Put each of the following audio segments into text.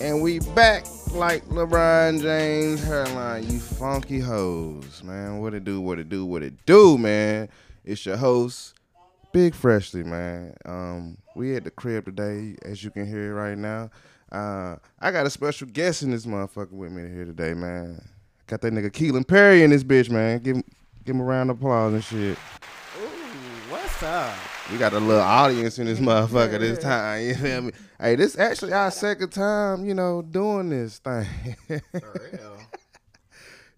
And we back like LeBron James hairline, you funky hoes, man. What it do, what it do, what it do, man. It's your host, Big Freshly, man. Um, we at the crib today, as you can hear right now. Uh, I got a special guest in this motherfucker with me here today, man. Got that nigga Kelin Perry in this bitch, man. Give him, give him a round of applause and shit. Ooh, what's up? We got a little audience in this motherfucker this time. You feel me? Hey, this actually our second time, you know, doing this thing. For real.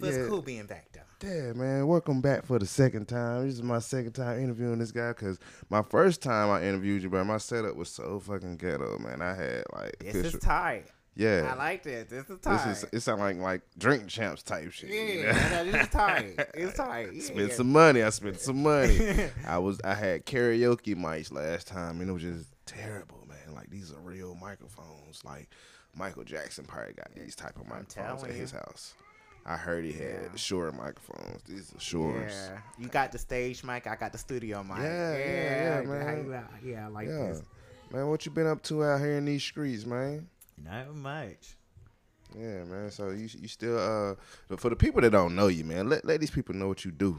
But Yeah. it's cool being back though. yeah, man. Welcome back for the second time. This is my second time interviewing this guy because my first time I interviewed you, bro, my setup was so fucking ghetto, man. I had like This official- is tight. Yeah. I like this. This is this tight. is it sound like like drink champs type shit. you know? yeah, no, this is tight. It's tight. Yeah. spent some money. I spent some money. I was I had karaoke mics last time, and it was just terrible, man. Like these are real microphones. Like Michael Jackson probably got these type of microphones at his you. house. I heard he had Yeah. Shure microphones. These are Shures. Yeah, you got the stage mic. I got the studio mic. Yeah, yeah, yeah, how man. you out- Yeah, I like Yeah. this. Man, what you been up to out here in these streets, man? Not much. Yeah, man. So you you still uh for the people that don't know you, man, let let these people know what you do.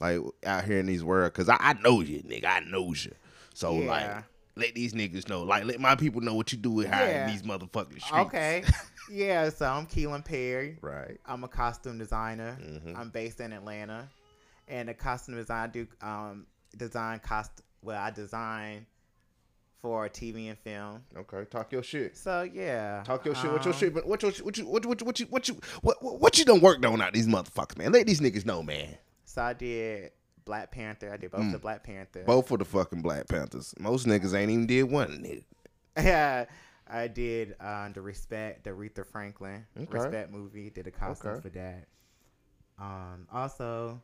Like out here in these world, cause I, I know you, nigga. I knows you. So like let these niggas know. Like let my people know what you do with Yeah. in these motherfucking streets. Okay. yeah, so I'm Kelin Perry. Right. I'm a costume designer. Mhm. I'm based in Atlanta, and the costume design I do um, design cost. Well, I design for TV and film. Okay. Talk your shit. So yeah, Talk your shit. What your um, shit? But what your what you what you what you what you what you what what, what you done worked on out these motherfuckers, man? Let these niggas know, man. So I did Black Panther. I did both Mm. the Black Panther. Both for the fucking Black Panthers. Most niggas ain't even did one nigga. Yeah, I did uh, the Respect, the Aretha Franklin Okay. Respect movie. Did a costume Okay. for that. Um, also,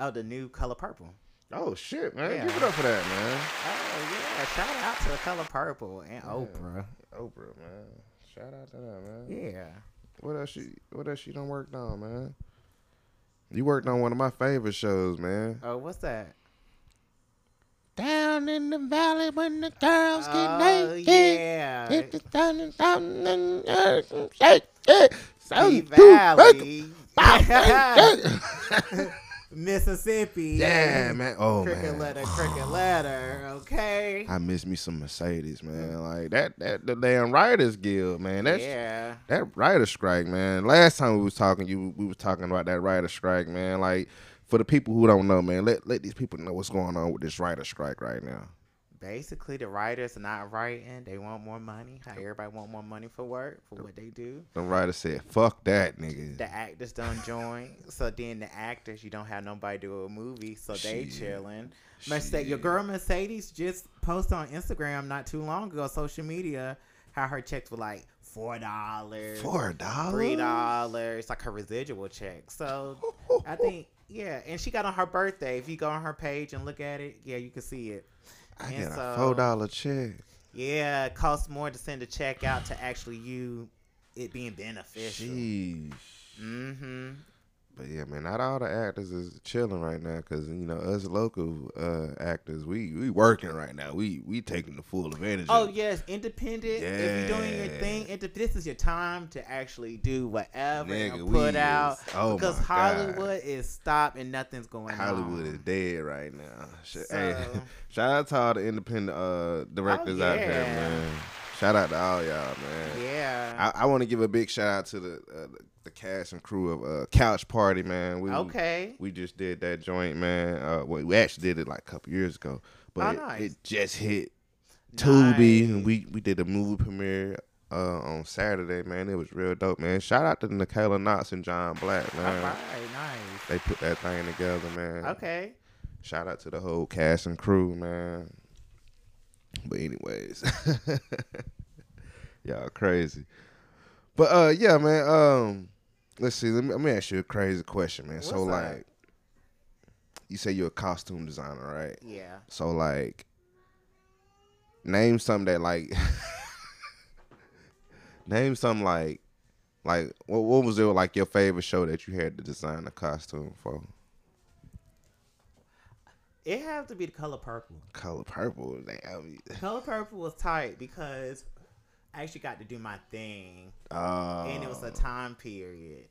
oh, the new Color Purple. Oh shit, man. Yeah. Give it up for that, man. Oh yeah! Shout out to the Color Purple and Yeah. Oprah. Oprah, man. Shout out to that, man. Yeah. What else you what else you done worked on, man? You worked on one of my favorite shows, man. Oh, what's that? Down in the valley when the girls Oh get naked. yeah. Hit the down and uh, shake it. Too Valley. Mississippi. Yeah, man. Oh cricket man. letter, cricket letter. Okay. I miss me some Mercedes, man. Like that that the damn Writers Guild, man. That's yeah. that writer strike, man. Last time we was talking, you we was talking about that writer strike, man. Like for the people who don't know, man, let let these people know what's going on with this writer strike right now. Basically, the writers are not writing. They want more money. How everybody want more money for work for what they do. The writer said, "Fuck that, nigga." The actors don't join. so then the actors, you don't have nobody do a movie. So they Shit. chilling. Mercedes, your girl Mercedes just posted on Instagram not too long ago, social media, how her checks were like four dollars, Four dollars. three dollars, like her residual check. So I think yeah, and she got on her birthday. If you go on her page and look at it, yeah, you can see it. I and get a so- four dollar check. Yeah, it costs more to send a check out to actually you it being beneficial. Sheesh. Mm-hmm. But yeah, man, not all the actors is chilling right now because you know us local uh, actors, we we working right now. We we taking the full advantage. Oh of it. yes, independent. If you're doing your thing, inde- this is your time to actually do whatever Nigga, and put out. is- oh because my God. Hollywood is stopped and nothing's going Hollywood on. is dead right now. So- hey, shout out to all the independent uh, directors out there, Oh, man. Shout out to all y'all, man. Yeah. I, I want to give a big shout out to the, uh, the the cast and crew of uh, Couch Party, man. We okay. we just did that joint, man. Uh, well, we actually did it like a couple years ago, but Oh, it, nice. it just hit Tubi, and we we did a movie premiere uh, on Saturday, man. It was real dope, man. Shout out to Nicola Knox and John Black, man. right. Nice. They put that thing together, man. Okay. Shout out to the whole cast and crew, man. But anyways, y'all crazy. But uh, yeah, man. Um, let's see. Let me, let me ask you a crazy question, man. so What's like, you say you're a costume designer, right? Yeah. So like, name something that like, name something like, like what what was your like your favorite show that you had to design a costume for? It has to be the color purple. Color purple. Damn. Color purple was tight because I actually got to do my thing, Uh, and it was a time period,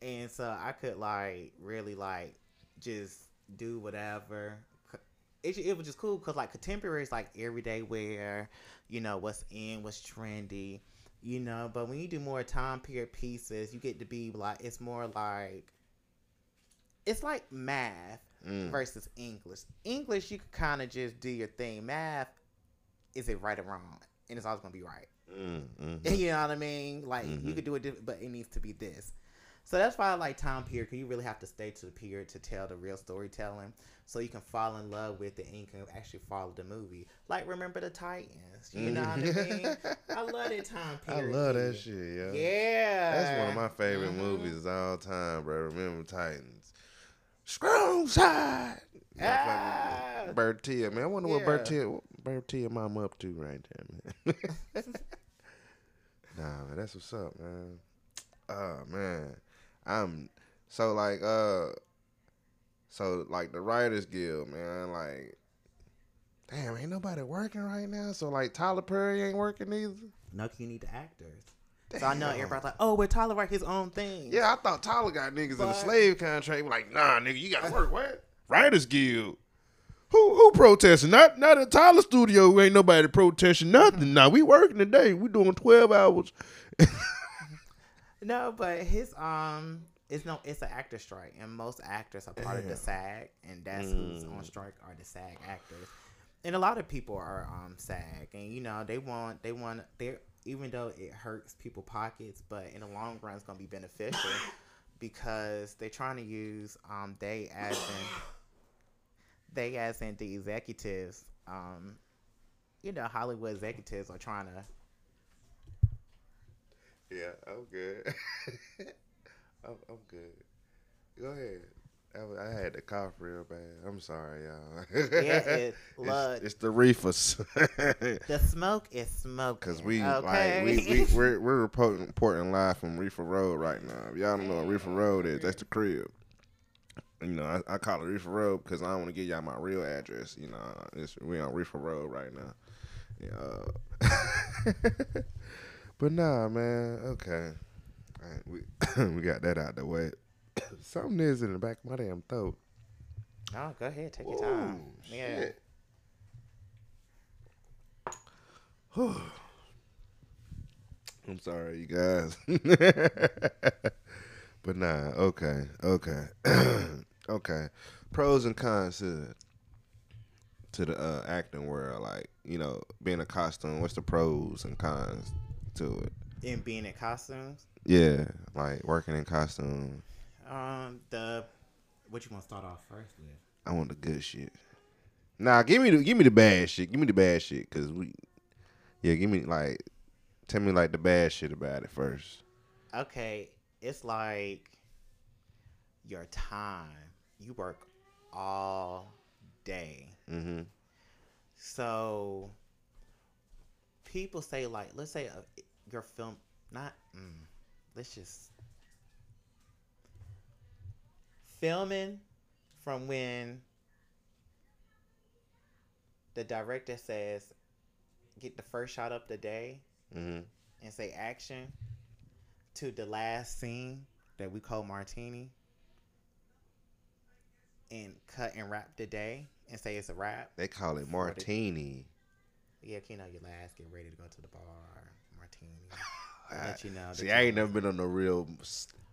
and so I could like really like just do whatever. It, it was just cool because like contemporary is like everyday wear, you know what's in, what's trendy, you know. But when you do more time period pieces, you get to be like it's more like it's like math Mm. versus English. English you could kind of just do your thing. Math is it right or wrong, and it's always gonna be right. Mm, mhm. You know what I mean? Like you Mhm. could do it, but it needs to be this. So that's why I like time period because you really have to stay to the period to tell the real storytelling, so you can fall in love with it and you can actually follow the movie. Like remember the Titans? You know what I mean? I love that time period. I love that shit, yo. Yeah, That's one of my favorite Mhm. movies of all time, bro. Remember Titans. Strong side. Ah. Bertier, man. I wonder what Yeah. Bertier Bertier mama up to right there, man. nah, man, that's what's up, man. Oh man. I'm so like uh so like the Writers Guild, man, like Damn, ain't nobody working right now. So like Tyler Perry ain't working either. No, 'cause you need the actors. So I know Damn. everybody's like, oh, but Tyler write his own thing. Yeah, I thought Tyler got niggas in a slave contract. We're like, nah, nigga, you gotta work. What? Writers Guild. Who who protesting? Not not at Tyler Studio. Ain't nobody protesting nothing. Nah, we working today. We doing twelve hours. No, but his um, it's no, it's an actor strike, and most actors are part of the SAG, and that's who's Mm. on strike are the SAG actors, and a lot of people are um SAG, and you know they want they want they even though it hurts people pockets, but in the long run it's gonna be beneficial because they're trying to use um they as in they as in the executives um you know Hollywood executives are trying to Yeah, I'm good. I'm, I'm good. Go ahead. I, I had to cough real bad. I'm sorry, y'all. Yeah, it's It's, it's the reefers. The smoke is smoke. Cause we okay? like we, we we're we're reporting, reporting live from Reefer Road right now. If y'all don't know what Reefer Road is, that's the crib. You know, I, I call it Reefer Road because I don't want to give y'all my real address. You know, it's, we on Reefer Road right now. Yeah. Uh, but nah, man. Okay, right, we we got that out the way. Something is in the back of my damn throat. oh, go ahead, take your time. Ooh, Yeah. I'm sorry, you guys. but nah, okay, okay, okay. Pros and cons to the, to the uh, acting world, like you know, being a costume. What's the pros and cons to it? In being in costumes, Yeah, like working in costume. um, the what you want to start off first with? I want the good shit. Nah, give me the give me the bad shit. Give me the bad shit, cause we, yeah, give me like, tell me like the bad shit about it first. Okay, it's like your time. You work all day. Mm-hmm. So people say like, let's say uh, your film, not, mm, let's just filming from when the director says, get the first shot up the day Mm-hmm. and say action to the last scene that we call martini and cut and wrap the day and say it's a wrap. They call it martini. Yeah, you know, your last get ready to go to the bar, martini. let you know. See, I ain't never been on a real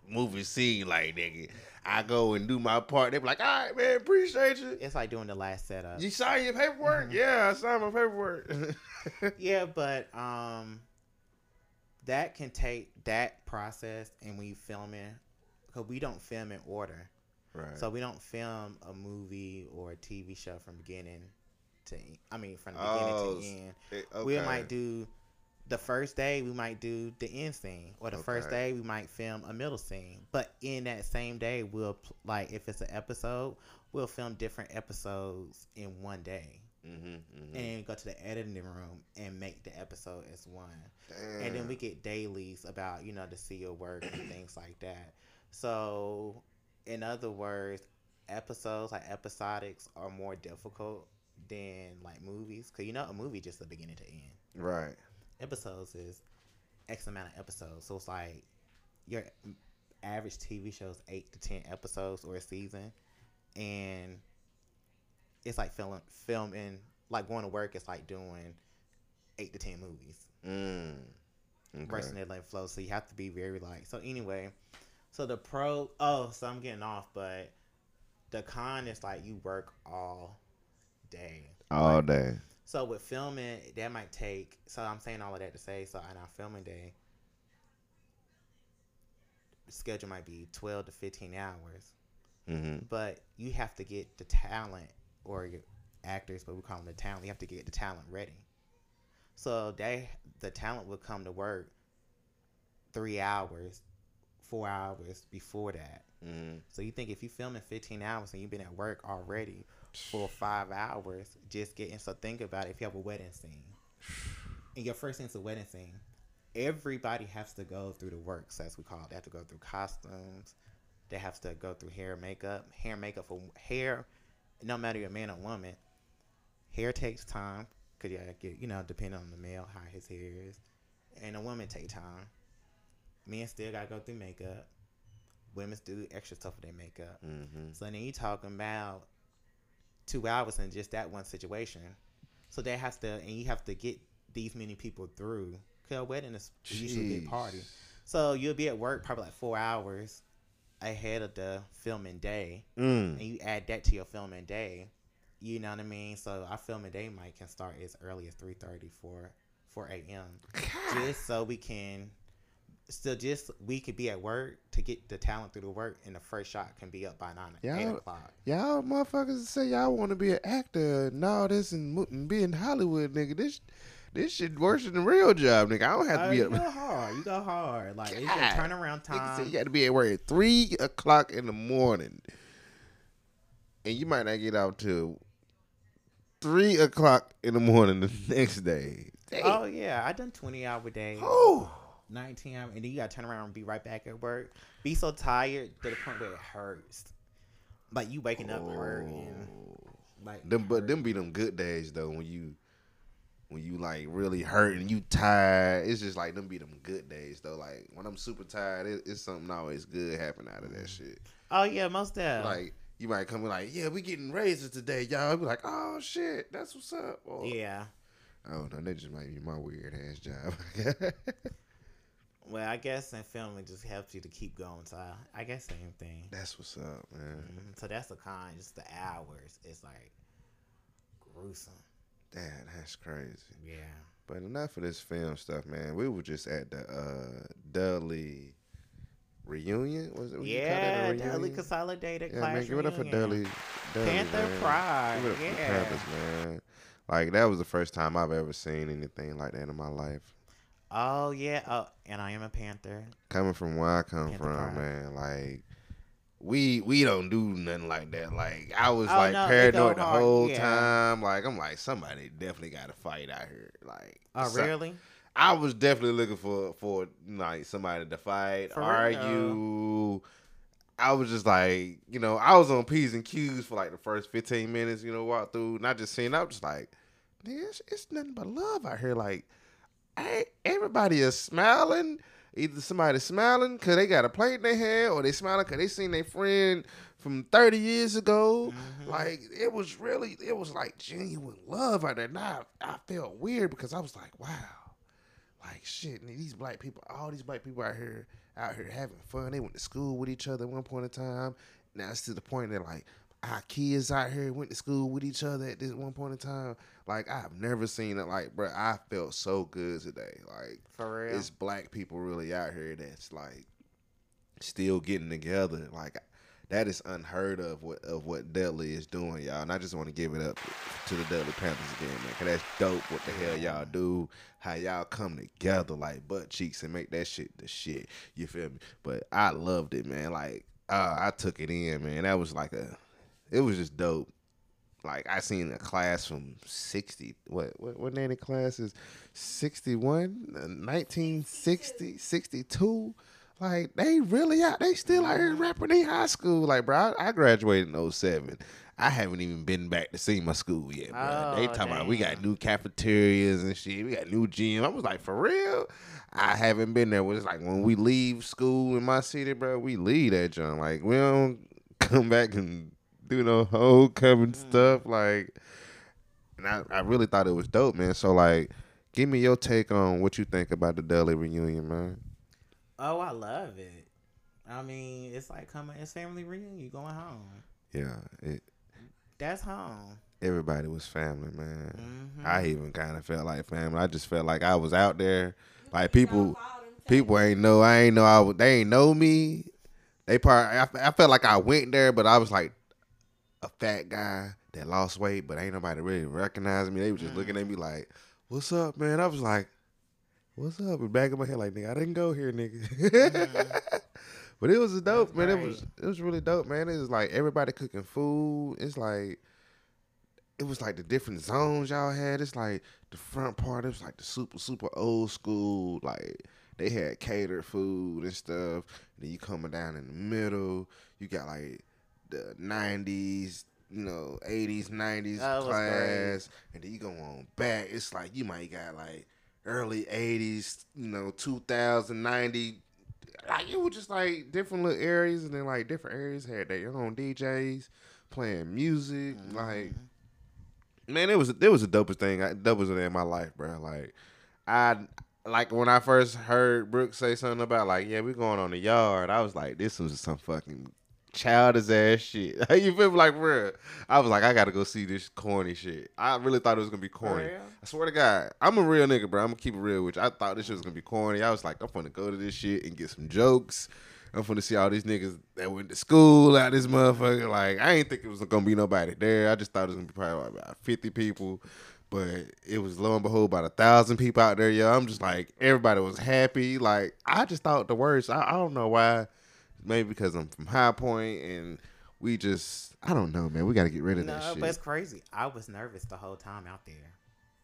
movie scene like nigga. I go and do my part. They be like, all right, man, appreciate you. It's like doing the last setup. You sign your paperwork? Mhm. Yeah, I signed my paperwork. Yeah, but um, that can take that process, and we you filming, because we don't film in order. Right. So we don't film a movie or a TV show from beginning to I mean from the beginning Oh, to end. It- We might do the first day we might do the end scene or the first day we might film a middle scene. But in that same day we'll like if it's an episode, we'll film different episodes in one day. Mhm, mhm. And go to the editing room and make the episode as one and then we get dailies about you know to see your work and things like that so in other words episodes like episodics are more difficult than like movies because you know a movie just the beginning to end right. episodes is X amount of episodes. So it's like your average TV show is eight to ten episodes or a season, and it's like filming, filming, like going to work. It's like doing eight to ten movies. Mm. Okay. Rushing that like flow. So you have to be very like. So anyway, so the pro. Oh, so I'm getting off, but the con is like you work all day. All Like, day. so with filming, that might take. So I'm saying all of that to say, so on our filming day, the schedule might be 12 to 15 hours, hmm but you have to get the talent or your actors, but we call them the talent. You have to get the talent ready. So they, the talent would come to work three hours, four hours before that. hmm So you think if you film in 15 hours and you've been at work already for five hours, just getting so think about it. If you have a wedding scene, and your first scene's a wedding scene, everybody has to go through the works, as we call it. They have to go through costumes. They have to go through hair, makeup, hair, makeup for hair. No matter you're a man or woman, hair takes time because you you know, depending on the male how his hair is, and a woman take time. Men still gotta go through makeup. Women do extra stuff with their makeup. hmm So then you talking about two hours in just that one situation. So that has to, and you have to get these many people through. Cause a wedding is usually a big party. So you'll be at work probably like four hours ahead of the filming day, Mm. and you add that to your filming day. You know what I mean? So our filming day might can start as early as 3.30, 4, 4 a.m. Just so we can, still just we could be at work to get the talent through the work, and the first shot can be up by nine, eight Y'all- o'clock. Y'all motherfuckers say y'all want to be an actor and all this and, and be in Hollywood, nigga. This this shit worse than a real job, nigga. I don't have to Uh, be you up. go hard. You go hard. Like it's your God. turnaround say you got to be at work at three o'clock in the morning, and you might not get out till three o'clock in the morning the next day. Damn. Oh yeah, I done twenty hour days, Oh. Nineteen hour, and then you got to turn around and be right back at work. Be so tired to the point where it hurts. Like you waking up hurting. Oh. Like Them, but them be them good days though when you when you like really hurt and you tired. It's just like them be them good days though. Like when I'm super tired, it, it's something always good happen out of that mm-hmm. shit. oh yeah, most of Like you might come like, yeah, we getting raises today, y'all. Be like, oh shit, that's what's up. Or, yeah. I don't know. That just might be my weird ass job. Well, I guess in filming just helps you to keep going. So I, I guess same thing. that's what's up, man. Mhm. So that's the con. Just the hours. It's like gruesome. Damn, that's crazy. Yeah. But enough of this film stuff, man. We were just at the uh Dudley reunion. Was it? what you call that, a Yeah, Dudley reunion? Consolidated Yeah, Class man, give it up for Dudley. Dudley Panther man. Pride. Give it up for Yeah. Panthers, man. Like that was the first time I've ever seen anything like that in my life. Oh yeah. Oh, and I am a Panther. Coming from where I come Panther from, Pride. man, like we we don't do nothing like that. Like I was Oh, like no, paranoid the hard, whole yeah. time. Like I'm like somebody definitely got a fight out here. Like Oh so- really? I was definitely looking for for like somebody to fight, For argue. I was just like, you know, I was on P's and Q's for like the first 15 minutes, you know, walk through, not just seeing, I was just like, it's, it's nothing but love out here. Like, I, everybody is smiling. Either somebody's smiling because they got a plate in their hand or they smiling because they seen their friend from 30 years ago. Mhm. Like, it was really, it was like genuine love out there. Now I felt weird because I was like, wow like shit, these black people, all these black people out here, out here having fun. They went to school with each other at one point in time. Now it's to the point that like our kids out here went to school with each other at this one point in time. Like I've never seen it. Like, bro, I felt so good today. Like For real. it's black people really out here that's like still getting together. Like that is unheard of what of what Dudley is doing, y'all. And I just want to give it up to the Dudley Panthers again, man. Cause that's dope what the hell y'all do. How y'all come together like butt cheeks and make that shit the shit. You feel me? But I loved it, man. Like uh, I took it in, man. That was like a it was just dope. Like I seen a class from sixty. What what what name of class is 61, uh, 1960, 62. Like they really out. They still out here rapping in high school. Like, bro, I, I graduated in 07. I haven't even been back to see my school yet, bro. they Oh, talking about we got new cafeterias and shit. We got new gym. I was like, for real? I haven't been there. It's like when we leave school in my city, bro, we leave that joint. Like we don't come back and do no homecoming stuff. Like, and I, I really thought it was dope, man. So like, give me your take on what you think about the Dudley reunion, man. Oh, I love it. I mean, it's like coming. It's family reunion. You going home? Yeah, it, That's home. everybody was family, man. Mhm. I even kind of felt like family. I just felt like I was out there. Like people, people ain't know. I ain't know. I was, they ain't know me. They part. I, I felt like I went there, but I was like a fat guy that lost weight, but ain't nobody really recognizing me. They were just looking at me mm. like, "What's up, man?" I was like, "What's up?" And back in my head, like, "Nigga, I didn't go here, nigga." Mm. but it was dope, That's man. It was it was really dope, man. It was like everybody cooking food. It's like it was like the different zones y'all had. It's like the front part. It was like the super super old school. Like they had catered food and stuff. And then you coming down in the middle. You got like the nineties, you know, eighties, nineties class, and then you go on back. It's like you might got like early eighties, you know, 2000, 90. Like it was just like different little areas, and then like different areas had their own DJs playing music, like man, it was it was the dopest thing, I- dopest day in my life, bro. Like, I like when I first heard Brooke say something about like, yeah, we going on the yard. I was like, this was some fucking childish ass shit. you feel me? Like, real. I was like, I gotta go see this corny shit. I really thought it was gonna be corny. real? I swear to God, I'm a real nigga, bro. I'm gonna keep it real with you. I thought this shit was gonna be corny. I was like, I'm gonna go to this shit and get some jokes. I'm gonna see all these niggas that went to school out this motherfucker. Like, I ain't think it was gonna be nobody there. I just thought it was gonna be probably about 50 people. But it was lo and behold about a thousand people out there, yo. I'm just like, everybody was happy. Like, I just thought the worst. I, I don't know why. Maybe because I'm from High Point and we just, I don't know, man. We gotta get rid of No, that shit. but it's crazy. I was nervous the whole time out there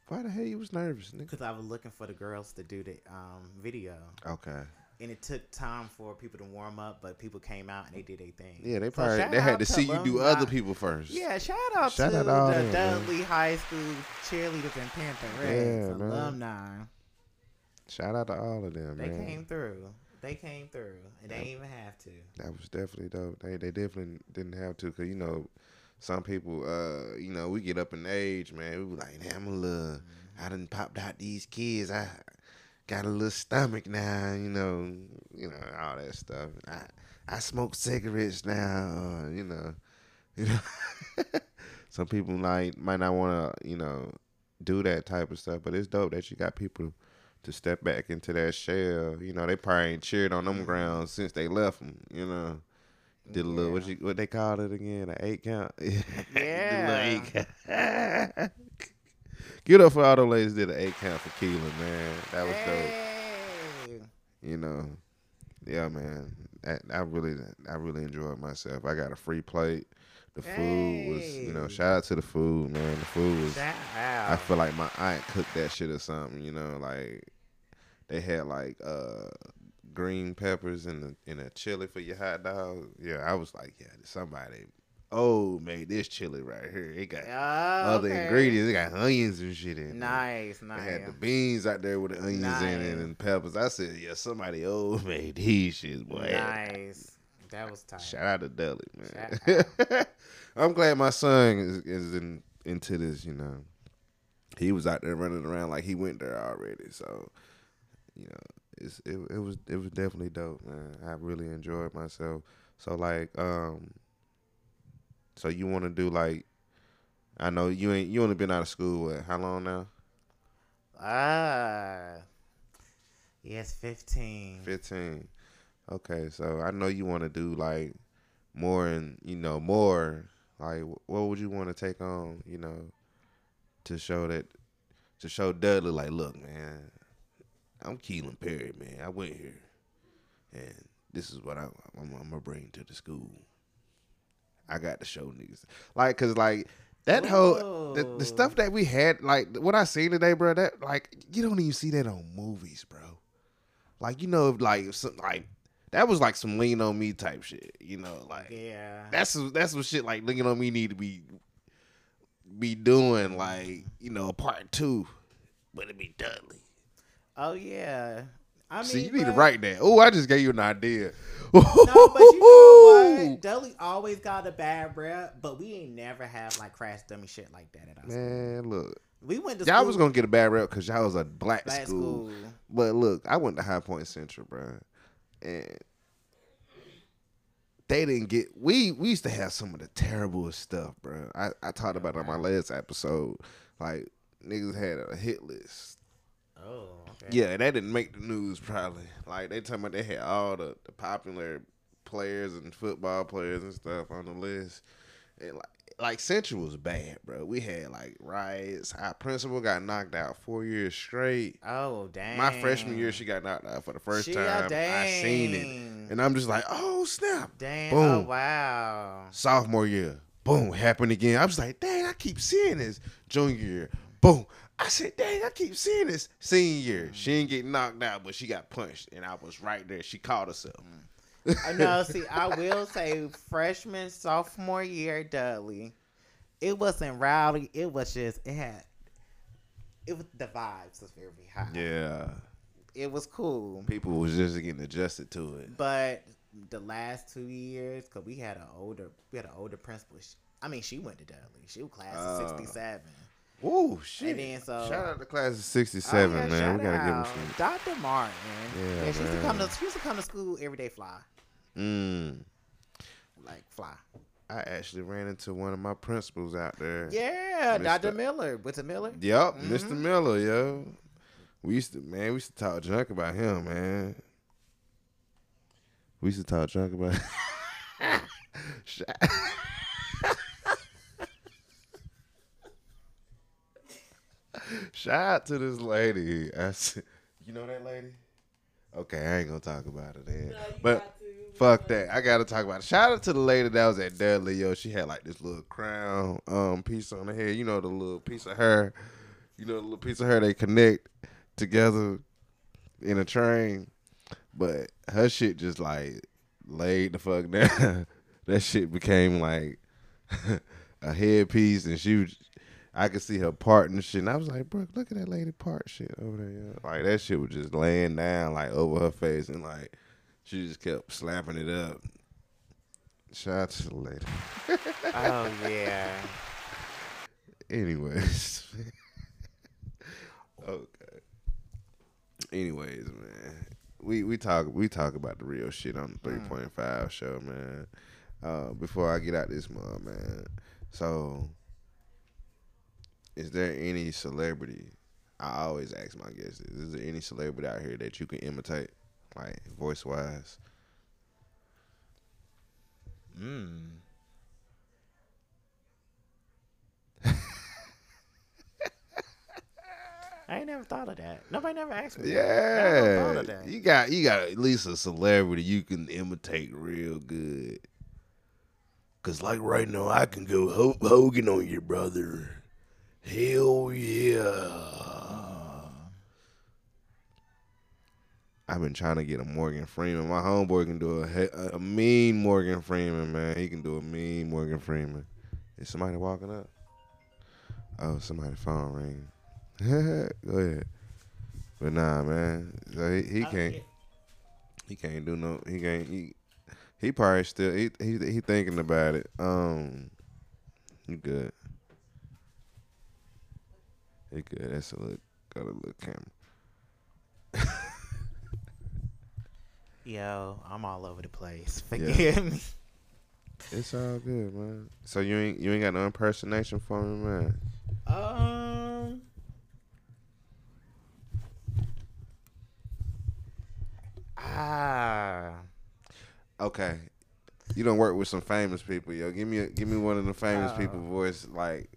Why the hell you was nervous, nigga? because I was looking for the girls to do the um, video, Okay. and it took time for people to warm up. But people came out and they did their thing. Yeah, they probably shout they had to see you do other people first. Yeah, shout out Shout to out the. Dudley High School cheerleaders and Panther Yeah, Reds man. alumni. Shout out to all of them, They man. came through. They came through, and they didn't even have to. That was definitely dope. They they definitely didn't have to, cause you know, some people, uh, you know, we get up in age, man. We be like, damn, I'm a little, I done popped out these kids. I got a little stomach now, you know, you know, all that stuff. I I smoke cigarettes now, uh, you know, you know. some people like might not want to, you know, do that type of stuff, but it's dope that you got people to step back into that shell. You know, they probably ain't cheered on them mm-hmm. grounds since they left them. You know, did a little what you what they called it again, an eight count. Yeah. eight count. Give it up for all those ladies did an eight count for Kelin, man. That was dope. You know, yeah, man. That, I really, I really enjoyed myself. I got a free plate. The food was, you know, shout out to the food, man. The food was. Shout I feel like my aunt cooked that shit or something. You know, like they had like uh green peppers and a, and a chili for your hot dog. Yeah, I was like, yeah, somebody oh made this chili right here. It got Oh, other okay. ingredients. It got onions and shit in it. Nice, They had the beans out there with the onions in it Nice. and peppers. I said, yeah, somebody old made these shit, boy. Nice. That was tight. Shout out to Dudley, man. I'm glad my son is, is in into this. You know, he was out there running around like he went there already. So, you know, it's it, it was it was definitely dope, man. I really enjoyed myself. So like, um, so you want to do like, I know you ain't you only been out of school what how long now? Ah. Yes, 15. Fifteen. Okay, so I know you want to do like more and you know more. Like, what would you want to take on? You know, to show that to show Dudley like, look, man, I'm Kelin Perry, man. I went here, and this is what I, I'm, I'm gonna bring to the school. I got to show niggas, like, cause like that whole the, the stuff that we had, like what I seen today, bro. That like you don't even see that on movies, bro. Like you know, like some, like that was like some lean on me type shit. You know, like Yeah. that's that's some shit like lean on me need to be be doing like you know a part two, but it be Dudley. oh yeah. I mean, See, you need to write that. Oh, I just gave you an idea. No, but you know what? Dudley always got a bad rep, but we ain't never have like crash dummy shit like that at our school. Man, look, We went to y'all school, was gonna get a bad rep because y'all was a black, black school. school. But look, I went to High Point Central, bro, and they didn't get. We we used to have some of the terriblest stuff, bro. I I talked about it on my last episode. Like niggas had a hit list. Oh, okay. Yeah, that didn't make the news probably. Like they talking about they had all the, the popular players and football players and stuff on the list. And like like Central was bad, bro. We had like riots. Our principal got knocked out four years straight. Oh, damn! My freshman year, she got knocked out for the first She- time. I seen it, and I'm just like, oh snap! Damn! Boom. Oh, wow. Sophomore year, boom, happened again. I was like, dang, I keep seeing this. Junior year, boom. I said, dang, I keep seeing this. Senior year, she didn't get knocked out, but she got punched, and I was right there. She caught herself. Uh, no, see, I will say freshman, sophomore year, Dudley, it wasn't rowdy. It was just, it had, it was, the vibes was very high. Yeah, It was cool. people was just getting adjusted to it. But the last two years, because we had an older, we had an older principal. She, I mean, she went to Dudley. She was class Oh. of 67. Ooh, shit! And then so- Shout out to class of '67, Oh, yeah, man. We gotta give them some. Dr. Martin. Yeah, Yeah, she used to come man. to she used to come to school every day fly. Mm. Like fly. I actually ran into one of my principals out there. Yeah, Mr. Dr. Miller. What's it Miller? Yep, Mhm. Mr. Miller, yo. We used to man, we used to talk junk about him, man. We used to talk junk about Shout- Shout out to this lady. I said, you know that lady? Okay, I ain't gonna talk about it then. but fuck that. I gotta talk about it. Shout out to the lady that was at Dudley, yo. She had like this little crown um piece on her head. You know the little piece of hair. You know the little piece of hair they connect together in a train. But her shit just like laid the fuck down. that shit became like a headpiece and she was I could see her part and shit. And I was like, bro, look at that lady part shit over there. yo." Like that shit was just laying down like over her face and like she just kept slapping it up. Shout out to the lady. Oh yeah. Anyways. okay. Anyways, man. We we talk we talk about the real shit on the three point five show, man. Uh, before I get out this month, man. So is there any celebrity I always ask my guests this, is there any celebrity out here that you can imitate? Like voice wise? Mm. I ain't never thought of that. Nobody never asked me. that. I never thought Yeah, you got you got at least a celebrity you can imitate real good. Cause like right now, I can go Hulk Hogan on your brother. Hell yeah! I've been trying to get a Morgan Freeman. My homeboy can do a a mean Morgan Freeman, man. He can do a mean Morgan Freeman. Is somebody walking up? Oh, somebody phone ring. Go ahead. But nah, man. So he, he can't. He can't do no. He can't. He he probably still. He he he thinking about it. Um, you good? He good. That's a look. Got a little camera. Yo, I'm all over the place. Yeah. Me. It's all good, man. So you ain't you ain't got no impersonation for me, man. Um. Ah. Okay. You don't work with some famous people, yo. Give me a, give me one of the famous Oh. people voice like.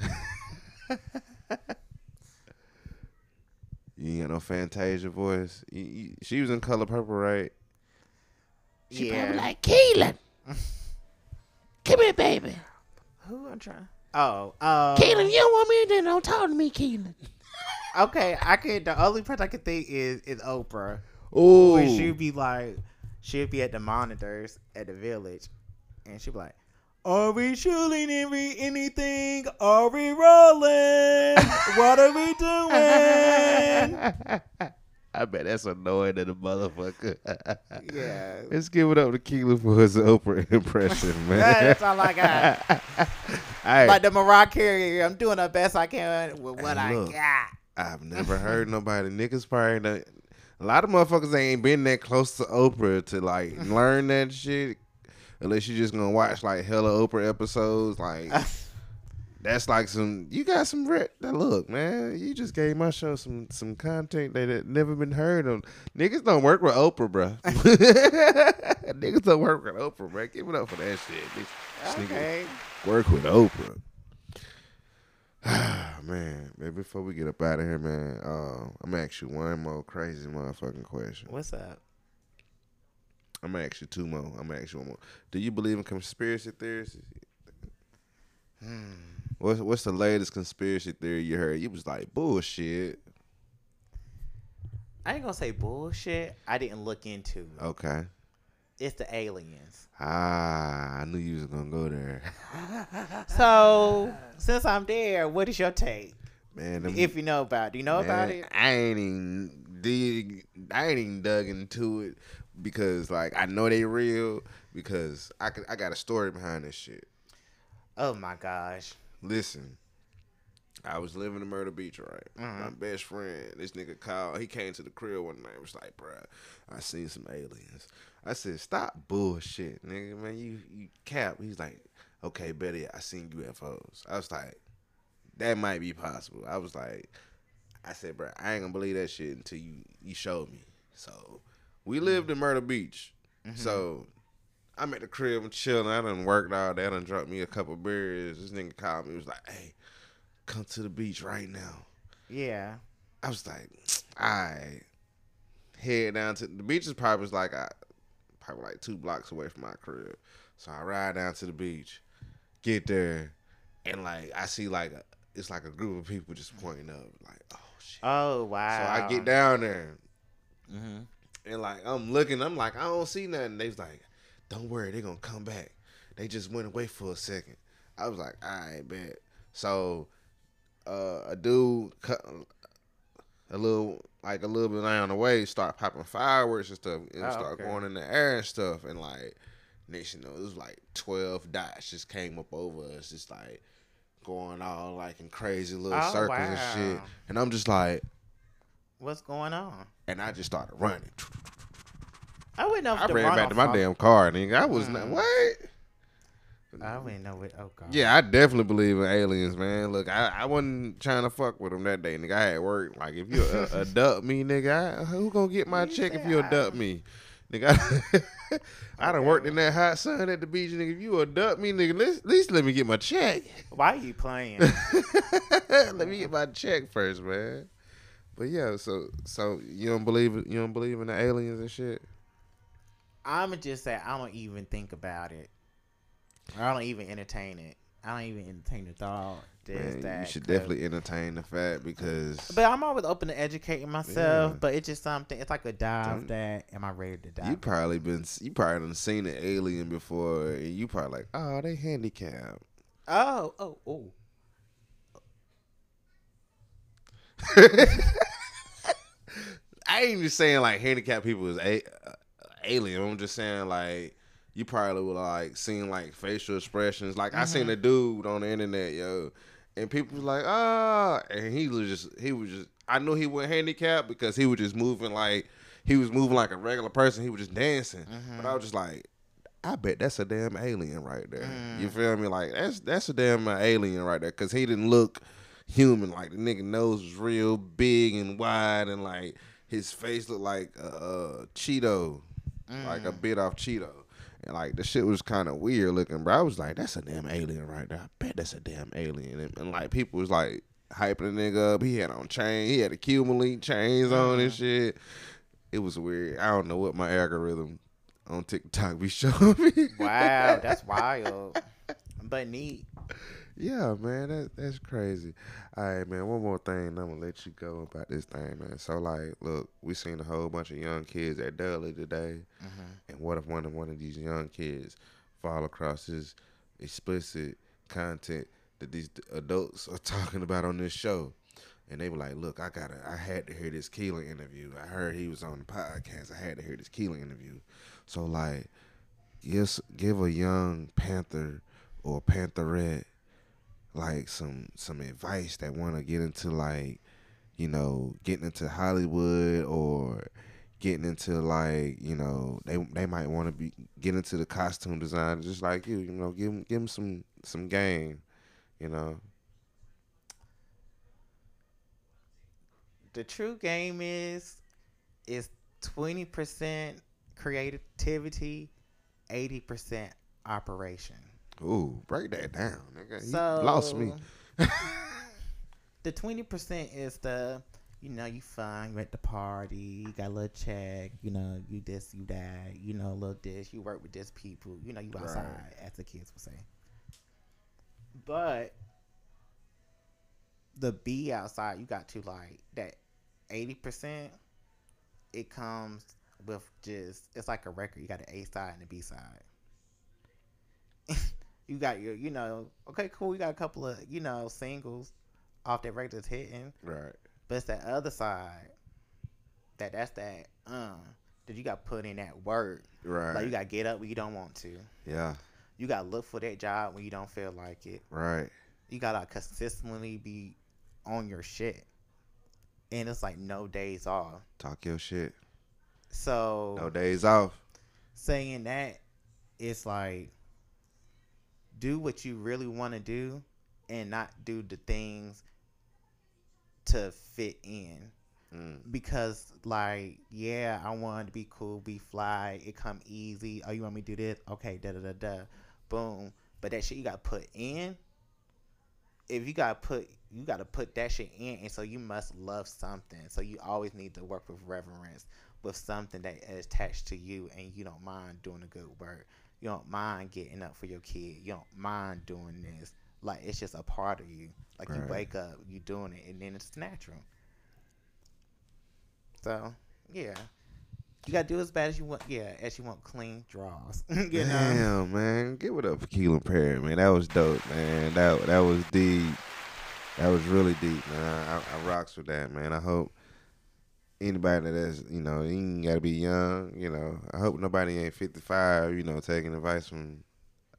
you ain't got no Fantasia voice. You, you, she was in Color Purple, right? She yeah. probably like, Kelin. Come here, baby. Who I'm trying? Oh, um, Kelin, you don't want me to don't talk to me, Kelin. Okay, I could. The only person I could think is is Oprah. Oh, Where she'd be like, she'd be at the monitors at the village, and she'd be like, "Are we shooting any anything? Are we rolling? What are we doing?" I bet that's annoying to the motherfucker. Yeah. Let's give it up to Kelin for his Oprah impression, man. That's all I got. Like the Mariah Carey, I'm doing the best I can with what Hey, I got. I've never heard nobody niggas probably not, a lot of motherfuckers ain't been that close to Oprah to like learn that shit. Unless you just gonna watch like hella Oprah episodes, like that's like some you got some re- that look, man. You just gave my show some some content that had never been heard of. Niggas don't work with Oprah, bruh. niggas don't work with Oprah, bruh. Give it up for that shit. This- this nigga Okay. work with Oprah. man, man, before we get up out of here, man, uh, I'm gonna ask you one more crazy motherfucking question. What's up? I'm you two more. I'm you one more. Do you believe in conspiracy theories? Hmm. What's what's the latest conspiracy theory you heard? You was like bullshit. I ain't gonna say bullshit. I didn't look into. It. Okay. It's the aliens. Ah, I knew you was gonna go there. So since I'm there, what is your take? Man, them, If you know about, it. do you know about it? I ain't even dig. I ain't even dug into it because like I know they real because I could, I got a story behind this shit. Oh my gosh. Listen, I was living in Myrtle Beach, right? Mm-hmm. My best friend, this nigga called. He came to the crib one night. Was like, bro, I seen some aliens. I said, stop bullshit, nigga, man. You you cap. He's like, okay, Betty, I seen UFOs. I was like, that might be possible. I was like, I said, bro, I ain't gonna believe that shit until you you showed me. So we lived in Myrtle Beach. So I'm at the crib and chilling. I done worked all day. I done dropped me a couple beers. This nigga called me. He was like, hey, come to the beach right now. Yeah. I was like, I head down to the beach is probably was like I probably like two blocks away from my crib. So I ride down to the beach, get there, and like I see like a, it's like a group of people just pointing up, like, oh shit. Oh wow. So I get down there hmm and like I'm looking, I'm like, I don't see nothing. They was like, Don't worry, they're gonna come back. They just went away for a second. I was like, I bet. So uh, a dude cut a little like a little bit down the way, start popping fireworks and stuff, and Oh, start okay. going in the air and stuff, and like next you know, it was like twelve dots just came up over us, just like going all like in crazy little Oh, circles and shit. And I'm just like, What's going on? and I just started running. I know if I ran back to my damn car, nigga. I was not Mm. what? I wouldn't know what. Oh god. Yeah, I definitely believe in aliens, man. Look, I, I wasn't trying to fuck with them that day, nigga. I had work. Like, if you uh, adopt me, nigga, I, who gonna get my check if you I- adopt me? Nigga, I, I done worked in that hot sun at the beach, nigga. If you adopt me, nigga, at least let me get my check. Why are you playing? let me get my check first, man. But yeah, so so you don't believe? You don't believe in the aliens and shit? I'ma just say I don't even think about it. I don't even entertain it. I don't even entertain the thought. Man, that, you should definitely entertain the fact because But I'm always open to educating myself. Yeah. But it's just something. It's like a dive. Don't- That am I ready to dive? You probably been you probably done seen an alien before, and you probably like, oh, they handicapped. oh, oh, oh. I ain't just saying like handicapped people is a, alien. I'm just saying like you probably would like seen like facial expressions. Like I seen mm-hmm. a dude on the internet, yo, and people was like, ah, and he was just he was just I knew he was handicapped because he was just moving like he was moving like a regular person. He was just dancing, but I mm-hmm. was just like. I bet that's a damn alien right there. You mm. feel me? Like that's that's a damn alien right there because he didn't look human. Like the nigga nose was real big and wide, and like his face looked like a, a Cheeto, like a mm. bit off Cheeto, and like the shit was kind of weird looking. Bro, I was like, that's a damn alien right there. I bet that's a damn alien. And, and like people was like hyping the nigga up. He had on chain. He had a Cuban link chains on and uh-huh. shit. It was weird. I don't know what my algorithm on TikTok be showing me. Wow, that's wild. But neat. Yeah, man, that that's crazy. All right, man. One more thing, I'm gonna let you go about this thing, man. So, like, look, we seen a whole bunch of young kids at Dudley today, mm-hmm. and what if one of one of these young kids fall across this explicit content that these adults are talking about on this show? And they were like, "Look, I gotta, I had to hear this Kelin interview. I heard he was on the podcast. I had to hear this Kelin interview." So, like, yes, give a young Panther or Pantherette like some some advice that want to get into like you know getting into Hollywood or getting into like you know they they might want to be get into the costume design just like you you know give them give them some some game you know The true game is is twenty percent creativity, eighty percent operation. Ooh break that down nigga you So lost me the twenty percent is the you know you fun, you at the party, you got a little check, you know you this, you that, you know a little this, you work with this people, you know you outside, Right. as the kids would say. But the B outside, you got to like that eighty percent. It comes with just it's like a record. You got the A side and a B side. You got your, you know, okay, cool. You got a couple of, you know, singles off that record that's hitting, right but it's that other side that that's that um that you got put in that work. right Like you got to get up when you don't want to. yeah You got to look for that job when you don't feel like it. right You got to consistently be on your shit. And it's like no days off. talk your shit So no days off saying that it's like do what you really want to do and not do the things to fit in. Mm. because like yeah i want to be cool be fly it come easy. Oh you want me to do this? Okay da da da da. Boom. But that shit you gotta put in if you gotta put you gotta put that shit in and so you must love something. So you always need to work with reverence with something that is attached to you and you don't mind doing a good work you don't mind getting up for your kid you don't mind doing this like it's just a part of you like you wake up you doing it and then it's natural so yeah, you gotta do as bad as you want. Yeah, as you want clean draws. you know. Damn, man. Give it up for Kelin Perry, man. That was dope, man. That that was deep. That was really deep, man. I, I rocks with that, man. I hope anybody that's, you know, you ain't gotta be young, you know. I hope nobody ain't fifty five, you know, taking advice from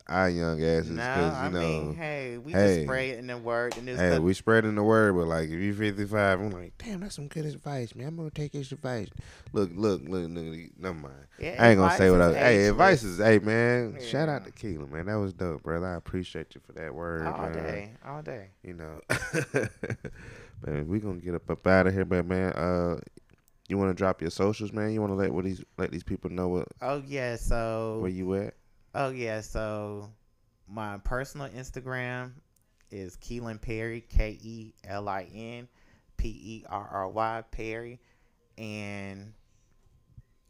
our young asses. No, Cause, you I know, mean, hey, we hey. just in the word and it's Hey, the- we spreading the word, but like if you're 55, I'm like, damn, that's some good advice, man. I'm gonna take his advice. Look, look, look, look never mind. yeah, I ain't gonna say what I. advice Hey, advice is, hey man. Shout out to Kelin, man. That was dope, brother. I appreciate you for that word, all man. day, all day. You know, man, we gonna get up up out of here, but man, uh, you want to drop your socials, man? You want to let what these let these people know what Oh yeah, so where you at? Oh yeah, so my personal Instagram is Kelin Perry, K E L I N P E R R Y Perry, and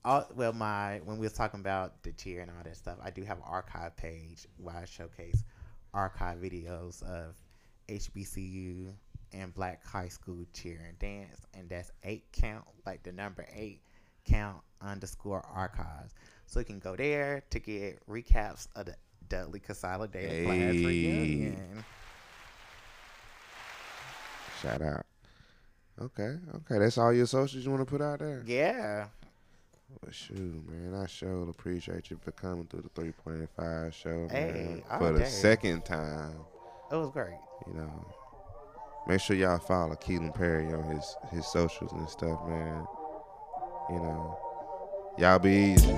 all well my when we was talking about the cheer and all that stuff, I do have an archive page where I showcase archive videos of HBCU and Black high school cheer and dance, and that's eight count like the number eight count underscore archives. So you can go there to get recaps of the Dudley Consolidated Class Hey. Reunion. Shout out. Okay, okay, that's all your socials you want to put out there. Yeah. Well, shoot, man, I sure appreciate you for coming through the three point five show, Hey, man, for the day. second time. It was great. You know, make sure y'all follow Kelin Perry on his his socials and stuff, man. You know, y'all be easy.